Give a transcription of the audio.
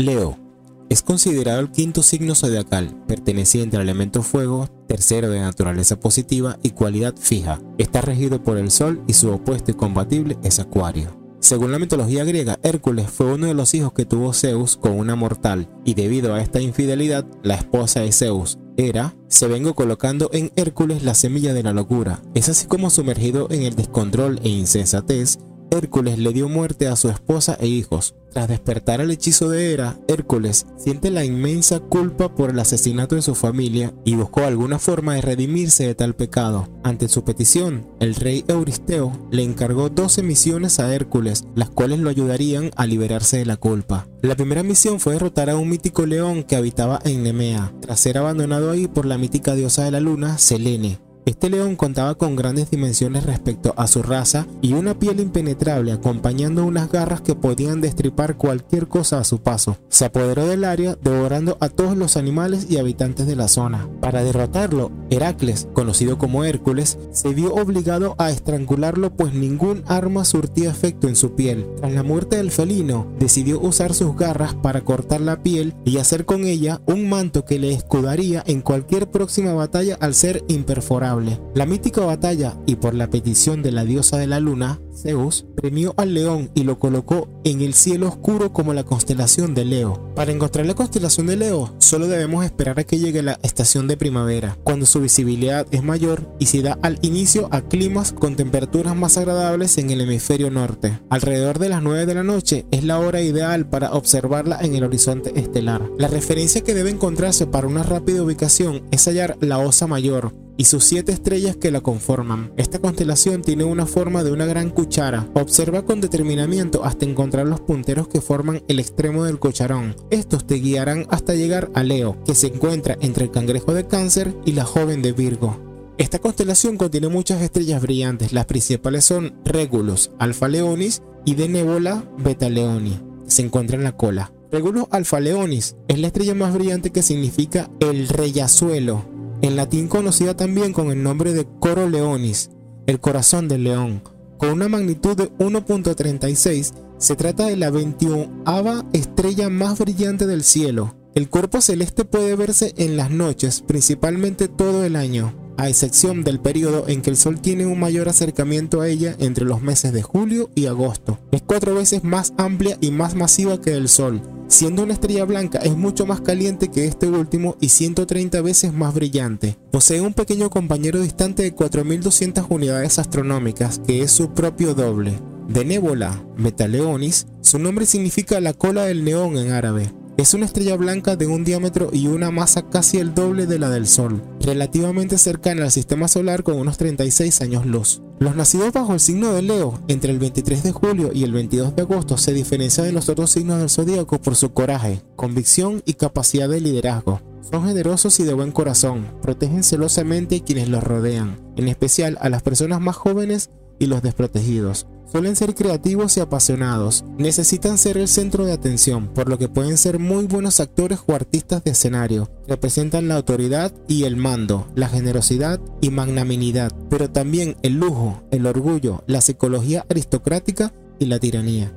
Leo. Es considerado el quinto signo zodiacal, perteneciente al elemento fuego, tercero de naturaleza positiva y cualidad fija. Está regido por el Sol y su opuesto y compatible es Acuario. Según la mitología griega, Hércules fue uno de los hijos que tuvo Zeus con una mortal, y debido a esta infidelidad, la esposa de Zeus, Hera, se vengo colocando en Hércules la semilla de la locura. Es así como sumergido en el descontrol e insensatez, Hércules le dio muerte a su esposa e hijos. Tras despertar el hechizo de Hera, Hércules siente la inmensa culpa por el asesinato de su familia y buscó alguna forma de redimirse de tal pecado. Ante su petición, el rey Euristeo le encargó 12 misiones a Hércules, las cuales lo ayudarían a liberarse de la culpa. La primera misión fue derrotar a un mítico león que habitaba en Nemea, tras ser abandonado ahí por la mítica diosa de la luna, Selene. Este león contaba con grandes dimensiones respecto a su raza y una piel impenetrable acompañando unas garras que podían destripar cualquier cosa a su paso. Se apoderó del área devorando a todos los animales y habitantes de la zona. Para derrotarlo, Heracles, conocido como Hércules, se vio obligado a estrangularlo pues ningún arma surtía efecto en su piel. Tras la muerte del felino, decidió usar sus garras para cortar la piel y hacer con ella un manto que le escudaría en cualquier próxima batalla al ser imperforable. La mítica batalla y por la petición de la diosa de la luna, Zeus premió al león y lo colocó en el cielo oscuro como la constelación de Leo. Para encontrar la constelación de Leo, solo debemos esperar a que llegue la estación de primavera, cuando su visibilidad es mayor y se da al inicio a climas con temperaturas más agradables en el hemisferio norte. Alrededor de las 9 de la noche es la hora ideal para observarla en el horizonte estelar. La referencia que debe encontrarse para una rápida ubicación es hallar la Osa Mayor, y sus siete estrellas que la conforman. Esta constelación tiene una forma de una gran cuchara. Observa con determinamiento hasta encontrar los punteros que forman el extremo del cucharón. Estos te guiarán hasta llegar a Leo, que se encuentra entre el cangrejo de cáncer y la joven de Virgo. Esta constelación contiene muchas estrellas brillantes, las principales son Regulus, Alfa Leonis y de Nebula Beta Leoni, se encuentra en la cola. Regulus Alfa Leonis es la estrella más brillante que significa el reyazuelo en latín conocida también con el nombre de Coro Leonis, el corazón del león. Con una magnitud de 1.36, se trata de la 21 estrella más brillante del cielo. El cuerpo celeste puede verse en las noches, principalmente todo el año, a excepción del periodo en que el Sol tiene un mayor acercamiento a ella entre los meses de julio y agosto. Es cuatro veces más amplia y más masiva que el Sol, Siendo una estrella blanca es mucho más caliente que este último y 130 veces más brillante. Posee un pequeño compañero distante de 4200 unidades astronómicas, que es su propio doble. De Nébola, Metaleonis, su nombre significa la cola del neón en árabe. Es una estrella blanca de un diámetro y una masa casi el doble de la del Sol, relativamente cercana al sistema solar con unos 36 años luz. Los nacidos bajo el signo de Leo entre el 23 de julio y el 22 de agosto se diferencian de los otros signos del zodíaco por su coraje, convicción y capacidad de liderazgo. Son generosos y de buen corazón, protegen celosamente a quienes los rodean, en especial a las personas más jóvenes y los desprotegidos. Suelen ser creativos y apasionados, necesitan ser el centro de atención, por lo que pueden ser muy buenos actores o artistas de escenario. Representan la autoridad y el mando, la generosidad y magnanimidad, pero también el lujo, el orgullo, la psicología aristocrática y la tiranía.